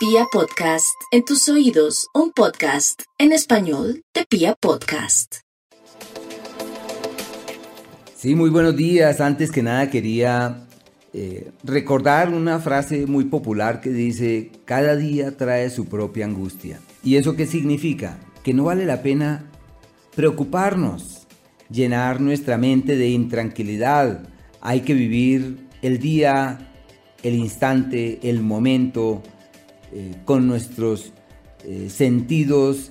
Pia Podcast, en tus oídos, un podcast en español de Pia Podcast. Sí, muy buenos días. Antes que nada quería eh, recordar una frase muy popular que dice, cada día trae su propia angustia. ¿Y eso qué significa? Que no vale la pena preocuparnos, llenar nuestra mente de intranquilidad. Hay que vivir el día, el instante, el momento, eh, con nuestros eh, sentidos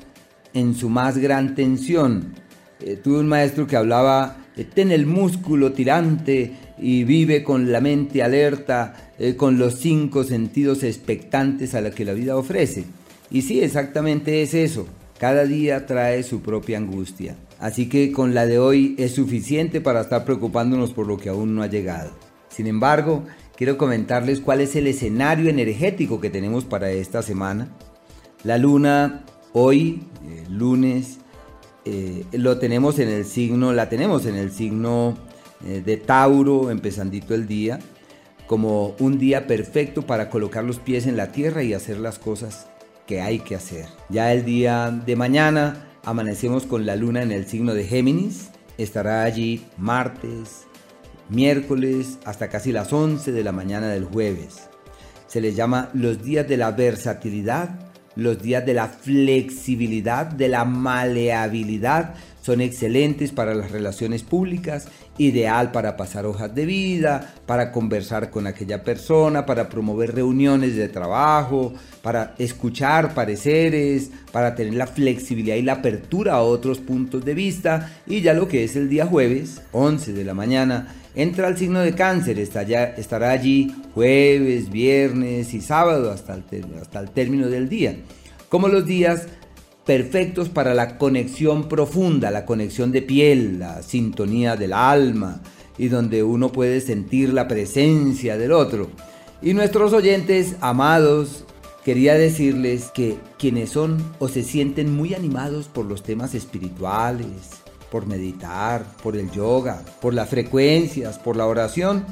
en su más gran tensión. Eh, tuve un maestro que hablaba, ten el músculo tirante y vive con la mente alerta, con los cinco sentidos expectantes a la que la vida ofrece. Y sí, exactamente es eso. Cada día trae su propia angustia. Así que con la de hoy es suficiente para estar preocupándonos por lo que aún no ha llegado. Sin embargo, quiero comentarles cuál es el escenario energético que tenemos para esta semana. La luna hoy, eh, lunes, eh, lo tenemos en el signo, la tenemos en el signo eh, de Tauro, empezandito el día, como un día perfecto para colocar los pies en la tierra y hacer las cosas que hay que hacer. Ya el día de mañana amanecemos con la luna en el signo de Géminis, estará allí martes, miércoles hasta casi las 11 de la mañana del jueves. Se les llama los días de la versatilidad, los días de la flexibilidad, de la maleabilidad, son excelentes para las relaciones públicas, ideal para pasar hojas de vida, para conversar con aquella persona, para promover reuniones de trabajo, para escuchar pareceres, para tener la flexibilidad y la apertura a otros puntos de vista. Y ya lo que es el día jueves, 11 de la mañana, entra al signo de cáncer, estará allí jueves, viernes y sábado hasta el, hasta el término del día. Como los días perfectos para la conexión profunda, la conexión de piel, la sintonía del alma y donde uno puede sentir la presencia del otro. Y nuestros oyentes amados, quería decirles que quienes son o se sienten muy animados por los temas espirituales, por meditar, por el yoga, por las frecuencias, por la oración,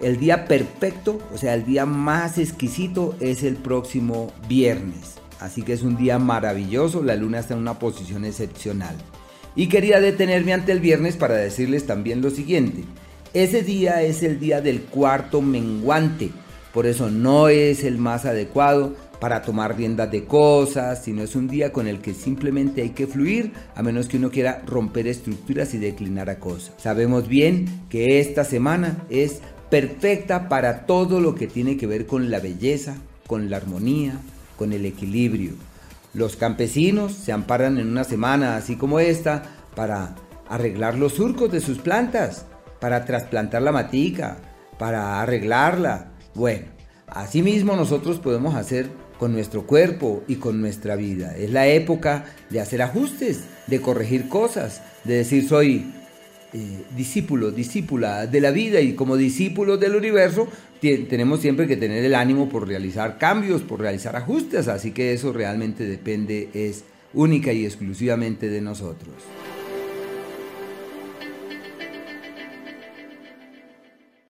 el día perfecto, o sea, el día más exquisito es el próximo viernes. Así que es un día maravilloso, la luna está en una posición excepcional. Y quería detenerme ante el viernes para decirles también lo siguiente. Ese día es el día del cuarto menguante, por eso no es el más adecuado para tomar riendas de cosas, sino es un día con el que simplemente hay que fluir, a menos que uno quiera romper estructuras y declinar a cosas. Sabemos bien que esta semana es perfecta para todo lo que tiene que ver con la belleza, con la armonía, con el equilibrio. Los campesinos se amparan en una semana así como esta para arreglar los surcos de sus plantas, para trasplantar la matica, para arreglarla. Bueno, asimismo nosotros podemos hacer con nuestro cuerpo y con nuestra vida. Es la época de hacer ajustes, de corregir cosas, de decir soy eh, discípulo, discípula de la vida y como discípulos del universo tenemos siempre que tener el ánimo por realizar cambios, por realizar ajustes, así que eso realmente depende, es única y exclusivamente de nosotros.